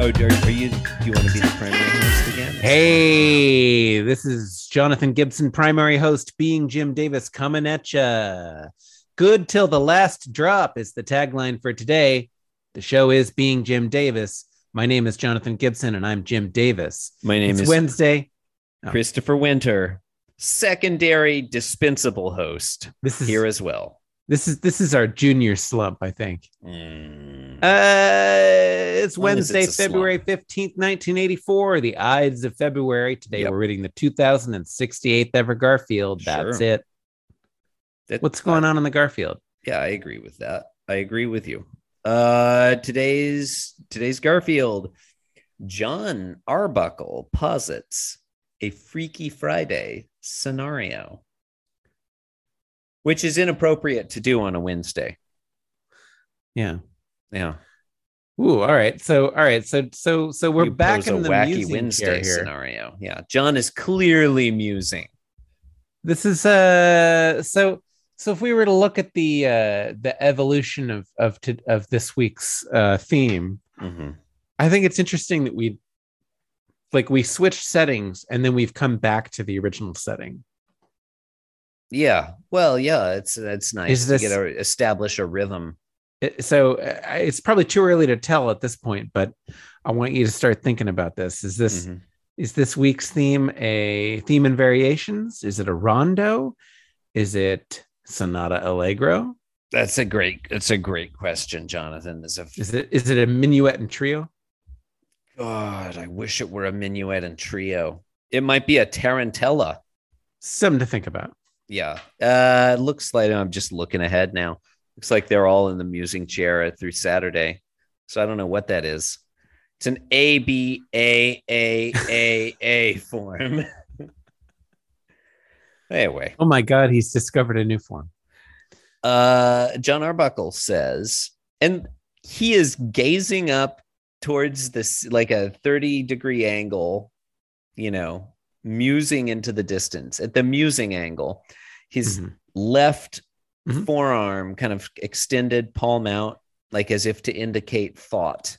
are, are you? Do you want to be the primary host again? Hey, this is Jonathan Gibson, primary host, being Jim Davis, coming at ya. Good till the last drop is the tagline for today. The show is Being Jim Davis. My name is Jonathan Gibson, and I'm Jim Davis. My name It's is Wednesday. Christopher Winter, secondary dispensable host This is here as well. this is this is our junior slump, I think. Mm. Uh, it's long Wednesday, it's slump. February 15th, 1984, the Ides of February. Today Yep. we're reading the 2068th ever Garfield. That's Sure. it. That- What's going on in the Garfield? Yeah, I agree with that. I agree with you. Uh, today's today's Garfield, John Arbuckle posits a Freaky Friday scenario, which is inappropriate to do on a Wednesday. Yeah. Yeah, Ooh, all right. So, all right. So, so, so we're You back in the wacky Wednesday scenario. Yeah, John is clearly musing. This is uh. So, so if we were to look at the uh the evolution of of to, of this week's uh theme, Mhm. I think it's interesting that we like we switched settings and then we've come back to the original setting. Yeah, well, yeah, it's it's nice to get a, establish a rhythm. So uh, it's probably too early to tell at this point, but I want you to start thinking about this. Is this Mhm. is this week's theme a theme and variations? Is it a rondo? Is it sonata allegro? That's a great. It's a great question, Jonathan. Is a Is it is it a minuet and trio? God, I wish it were a minuet and trio. It might be a tarantella. Something to think about. Yeah. Uh looks like I'm just looking ahead now. Looks like they're all in the musing chair through Saturday. So I don't know what that is. It's an A B A A A A form. anyway, Oh my god, he's discovered a new form. uh John Arbuckle says, and he is gazing up towards this like a 30 degree angle, you know, musing into the distance at the musing angle. His Mhm. left Mhm. forearm kind of extended palm out like as if to indicate thought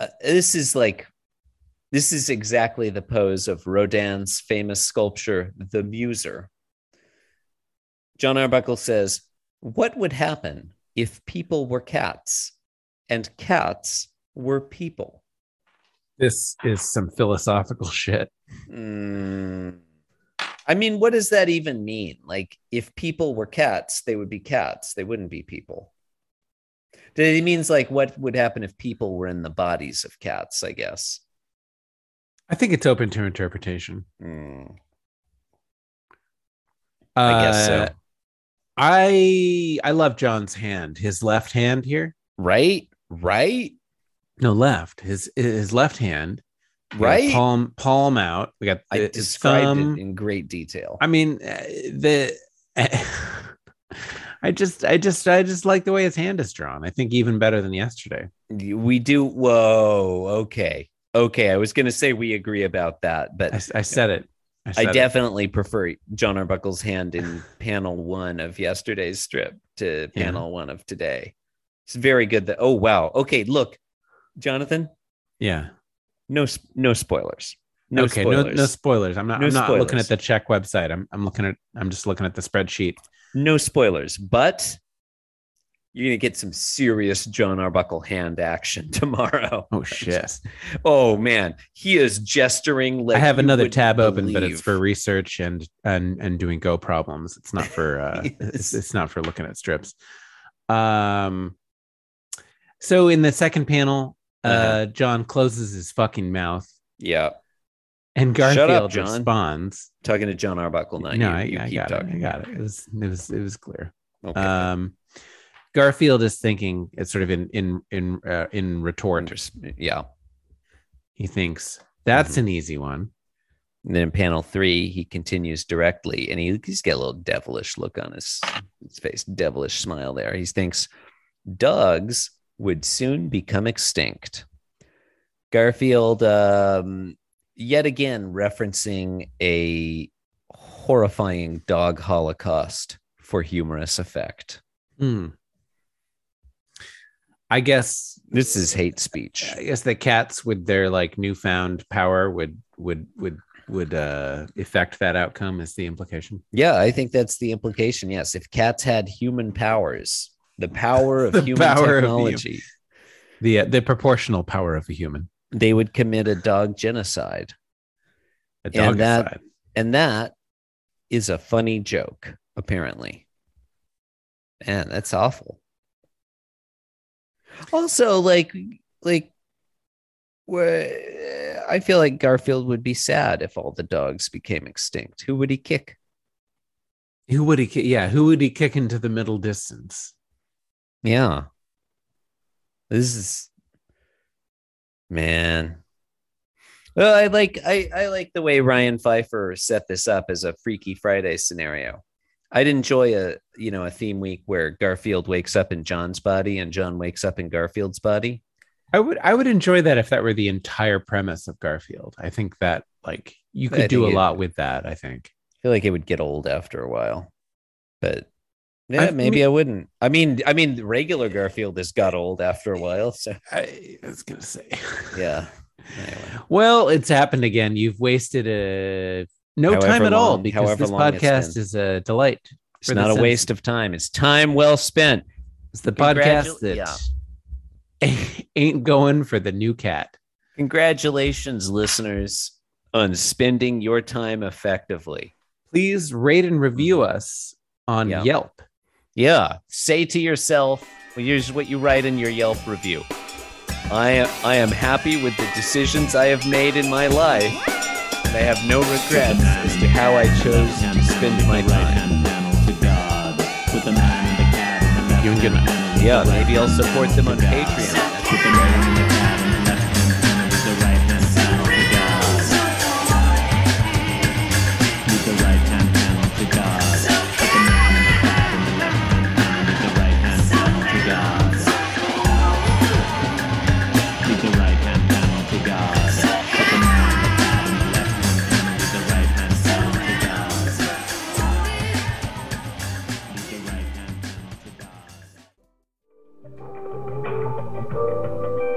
Uh, this is like this is exactly the pose of rodin's famous sculpture the muser john arbuckle says what would happen if people were cats and cats were people This is some philosophical shit. Mm. I mean, what does that even mean? Like, if people were cats, they would be cats. They wouldn't be people. It means like what would happen if people were in the bodies of cats? I guess. I think it's open to interpretation. Mm. I guess so. Uh, I I love John's hand. His left hand here. Right? Right? No, left. His his left hand. Right? Palm palm out. We got I described thumb. it in great detail. I mean, uh, the. I just, I just, I just like the way his hand is drawn. I think even better than yesterday. we do. Whoa. Okay. Okay. I was going to say we agree about that, but I, I said it. I, I said it. definitely prefer John Arbuckle's hand in panel one of yesterday's strip to Yeah. panel one of today. It's very good. That oh wow. Okay, look, Jonathan. Yeah. No, no spoilers. No okay. spoilers. No, no spoilers. I'm not. No I'm not looking at the check website. I'm, I'm looking at. I'm just looking at the spreadsheet. no spoilers. But you're gonna get some serious John Arbuckle hand action tomorrow. Oh shit! Oh man, he is gesturing. Like I have another tab open, but it's for research and and and doing Go problems. It's not for. uh it's, it's not for looking at strips. Um. So in the second panel, uh, Uh-huh. John closes his fucking mouth, yeah. and Garfield up, John. responds. Talking to John Arbuckle, not no, you. I, You I keep got talking. it. I got it. It was it was it was clear. Okay. Um, Garfield is thinking. It's sort of in in in uh, in retort. Yeah. He thinks that's Mhm. an easy one. And then in panel three, he continues directly, and he, he's got a little devilish look on his, his face, devilish smile there. He thinks dogs would soon become extinct. Garfield, um, yet again, referencing a horrifying dog holocaust for humorous effect. Hmm. I guess This is hate speech. I guess the cats with their like newfound power would would would would uh affect that outcome is the implication. Yeah, I think that's the implication. Yes, if cats had human powers, the power of The human power of the- technology, The uh, the proportional power of a human. they would commit a dog genocide. A And dog that- aside. And that is a funny joke, apparently. Man, that's awful. Also, like, like, where I feel like Garfield would be sad if all the dogs became extinct. Who would he kick? Who would he ki- yeah, who would he kick into the middle distance? Yeah. This is man. Well, I like I, I like the way Ryan Pfeiffer set this up as a Freaky Friday scenario. I'd enjoy a you know a theme week where Garfield wakes up in John's body and John wakes up in Garfield's body. I would I would enjoy that if that were the entire premise of Garfield. I think that like you could do a it- lot with that, I think. I feel like it would get old after a while. But yeah, I maybe mean- I wouldn't. I mean, I mean, regular Garfield has got old after a while. So I was gonna say. yeah. Anyway. Well, it's happened again. You've wasted a no However time at all because however this podcast is a delight. It's not a senses. waste of time. It's time well spent. It's the Congratu- podcast that ain't going for the new cat. Congratulations, listeners, on spending your time effectively. Please rate and review mm-hmm. us on Yeah. Yelp. Yeah. Say to yourself, here's what you write in your Yelp review. I, I am happy with the decisions I have made in my life. And I have no regrets as to how I chose to spend my time. Yeah, maybe I'll support them on Patreon.